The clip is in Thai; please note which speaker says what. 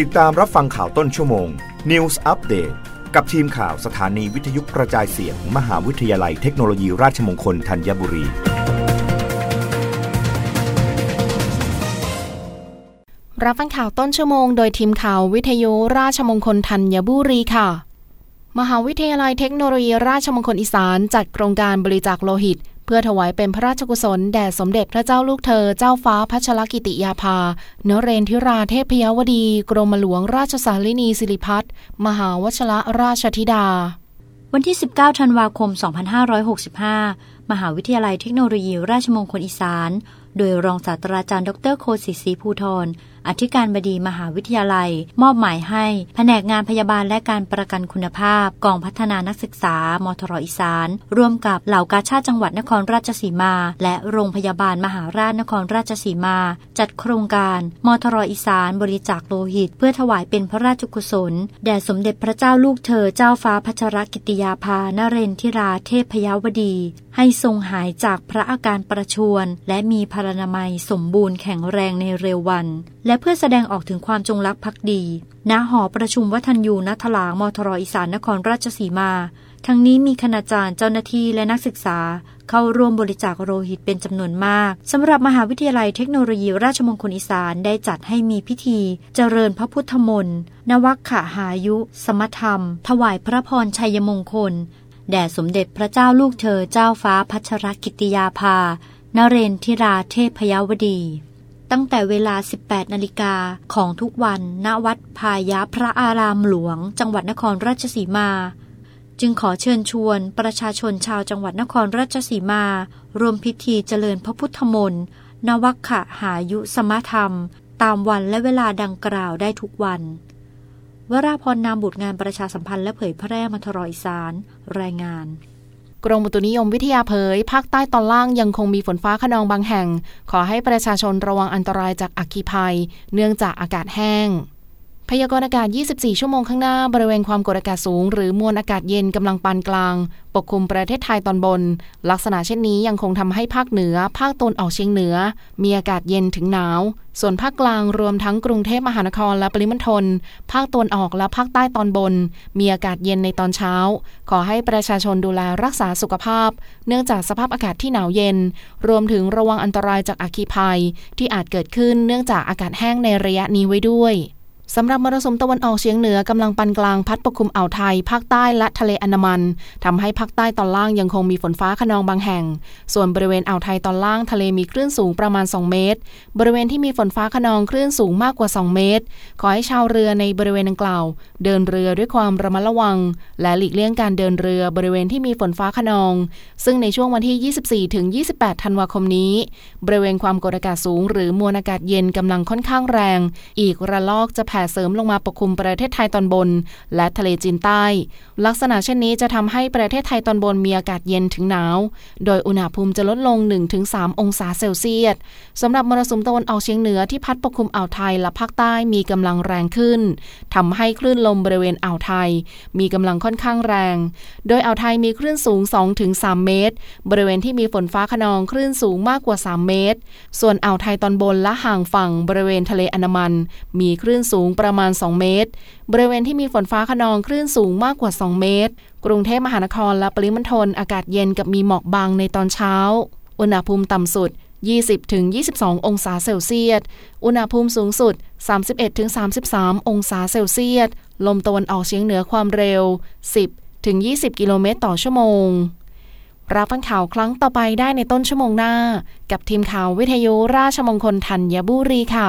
Speaker 1: ติดตามรับฟังข่าวต้นชั่วโมง News Update กับทีมข่าวสถานีวิทยุกระจายเสียงมมหาวิทยาลัยเทคโนโลยีราชมงคลธัญบุรี
Speaker 2: รับฟังข่าวต้นชั่วโมง โดยทีมข่าววิทยุราชมงคลธัญบุรีค่ะ มหาวิทยาลัยเทคโนโลยีราชมงคลอีสานจัดโครงการบริจาคโลหิต เพื่อถวายเป็นพระราชกุศลแด่สมเด็จพระเจ้าลูกเธอเจ้าฟ้าพัชรกิติยาภา เนเรนทิราเทพยวดี กรมหลวงราชสารินีสิริพัฒมหาวชระราชธิดา
Speaker 3: วันที่ 19 ธันวาคม 2565 มหาวิทยาลัยเทคโนโลยีราชมงคลอีสาน โดยรองศาสตราจารย์ดรโคสิศรีภูทรอธิการบดีมหาวิทยาลัย มอบหมายให้ แผนกงานพยาบาลและการประกันคุณภาพ กองพัฒนานักศึกษา มทรอีสาน ร่วมกับเหล่ากาชาติจังหวัดนครราชสีมา และโรงพยาบาลมหาราชนครราชสีมา จัดโครงการ มทรอีสาน บริจาคโลหิต เพื่อถวายเป็นพระราชกุศล แด่สมเด็จพระเจ้าลูกเธอเจ้าฟ้าพัชรกิติยาภานเรนทิราเทพยวดี ให้ทรงหายจากพระอาการประชวรและมีพารณามัยสมบูรณ์แข็งแรงในเร็ววันและเพื่อแสดงออกถึงความจงรักภักดี ณ หอประชุมวัฒนยูนทลางมทรอีสานนครราชสีมา ทั้งนี้มีคณาจารย์เจ้าหน้าที่และนักศึกษา เข้าร่วมบริจาคโลหิตเป็นจำนวนมากสำหรับมหาวิทยาลัยเทคโนโลยีราชมงคลอีสานได้จัดให้มีพิธี เจริญพระพุทธมนต์นวัคขหายุ สมธรรม ถวายพระพรชัยมงคลแด่สมเด็จพระเจ้าลูกเธอเจ้าฟ้าพัชรกิติยาภานเรนทิราเทพยวดี ตั้งแต่เวลา 18 นาฬิกาของทุกวัน ณ วัดพายะพระอารามหลวง จังหวัดนครราชสีมา จึงขอเชิญชวนประชาชนชาวจังหวัดนครราชสีมา รวมพิธีเจริญพระพุทธมนต์นวัคขหายุสมธรรม ตามวันและเวลาดังกล่าวได้ทุกวัน วราพรนามบุตรงานประชาสัมพันธ์และเผยแพร่มัทรอยสารรายงาน
Speaker 2: กรมอุตุนิยมวิทยาเผย ภาคใต้ตอนล่างยังคงมีฝนฟ้าขนองบางแห่ง ขอให้ประชาชนระวังอันตรายจากอัคคีภัย เนื่องจากอากาศแห้ง พยากรณ์อากาศ 24 ชั่วโมงข้างหน้า บริเวณความกดอากาศสูง หรือมวลอากาศเย็นกำลังปานกลาง ปกคลุมประเทศไทยตอนบน ลักษณะเช่นนี้ยังคงทำให้ภาคเหนือ ภาคตะวันออกเฉียงเหนือ มีอากาศเย็นถึงหนาว ส่วนภาคกลางรวมทั้งกรุงเทพมหานครและปริมณฑล ภาคตะวันออกและภาคใต้ตอนบน มีอากาศเย็นในตอนเช้า ขอให้ประชาชนดูแลรักษาสุขภาพ เนื่องจากสภาพอากาศที่หนาวเย็น รวมถึงระวังอันตรายจากอัคคีภัย ที่อาจเกิดขึ้นเนื่องจากอากาศแห้งในระยะนี้ไว้ด้วย สำหรับมรสุมตะวันออกเฉียงเหนือกำลังปานกลางพัดปกคลุมอ่าวไทย ภาคใต้และทะเลอันดามันทำให้ภาคใต้ตอนล่างยังคงมีฝนฟ้าขนองบางแห่ง ส่วนบริเวณอ่าวไทยตอนล่างทะเลมีคลื่นสูงประมาณ 2 เมตร บริเวณที่มีฝนฟ้าขนองคลื่นสูงมากกว่า 2 เมตร ขอให้ชาวเรือในบริเวณดังกล่าว เดินเรือด้วยความระมัดระวัง และหลีกเลี่ยงการเดินเรือบริเวณที่มีฝนฟ้าขนอง ซึ่งในช่วงวันที่ 24ถึง28 ธันวาคมนี้ บริเวณความกดอากาศสูง หรือมวลอากาศเย็นกำลังค่อนข้างแรง อีกระลอกจะแผ่เสริมลงมาปกคลุมประเทศไทยตอนบน และทะเลจีนใต้ ลักษณะเช่นนี้จะทำให้ประเทศไทยตอนบนมีอากาศเย็นถึงหนาว โดยอุณหภูมิจะลดลง 1-3 องศาเซลเซียสสำหรับมรสุมตะวันออกเฉียงเหนือที่พัดปกคลุมอ่าวไทยและภาคใต้มีกำลังแรงขึ้นทำให้คลื่นลมบริเวณอ่าวไทย มีกำลังค่อนข้างแรง โดยอ่าวไทยมีคลื่นสูง 2-3 เมตร บริเวณที่มีฝนฟ้าขนองคลื่นสูงมากกว่า 3 เมตร ส่วนอ่าวไทยตอนบนและห่างฝั่งบริเวณทะเลอันดามัน มีคลื่นสูงประมาณ 2 เมตร บริเวณที่มีฝนฟ้าขนองคลื่นสูงมากกว่า 2 เมตร กรุงเทพมหานครและปริมณฑลอากาศเย็นกับมีหมอกบางในตอนเช้า อุณหภูมิต่ำสุด 20-22 องศาเซลเซียส อุณหภูมิสูงสุด 31-33 องศาเซลเซียส ลมตะวันออกเฉียงเหนือความเร็ว 10-20 กิโลเมตรต่อชั่วโมงรับฟังข่าวครั้งต่อไปได้ในต้นชั่วโมงหน้า กับทีมข่าววิทยุราชมงคลธัญบุรีค่ะ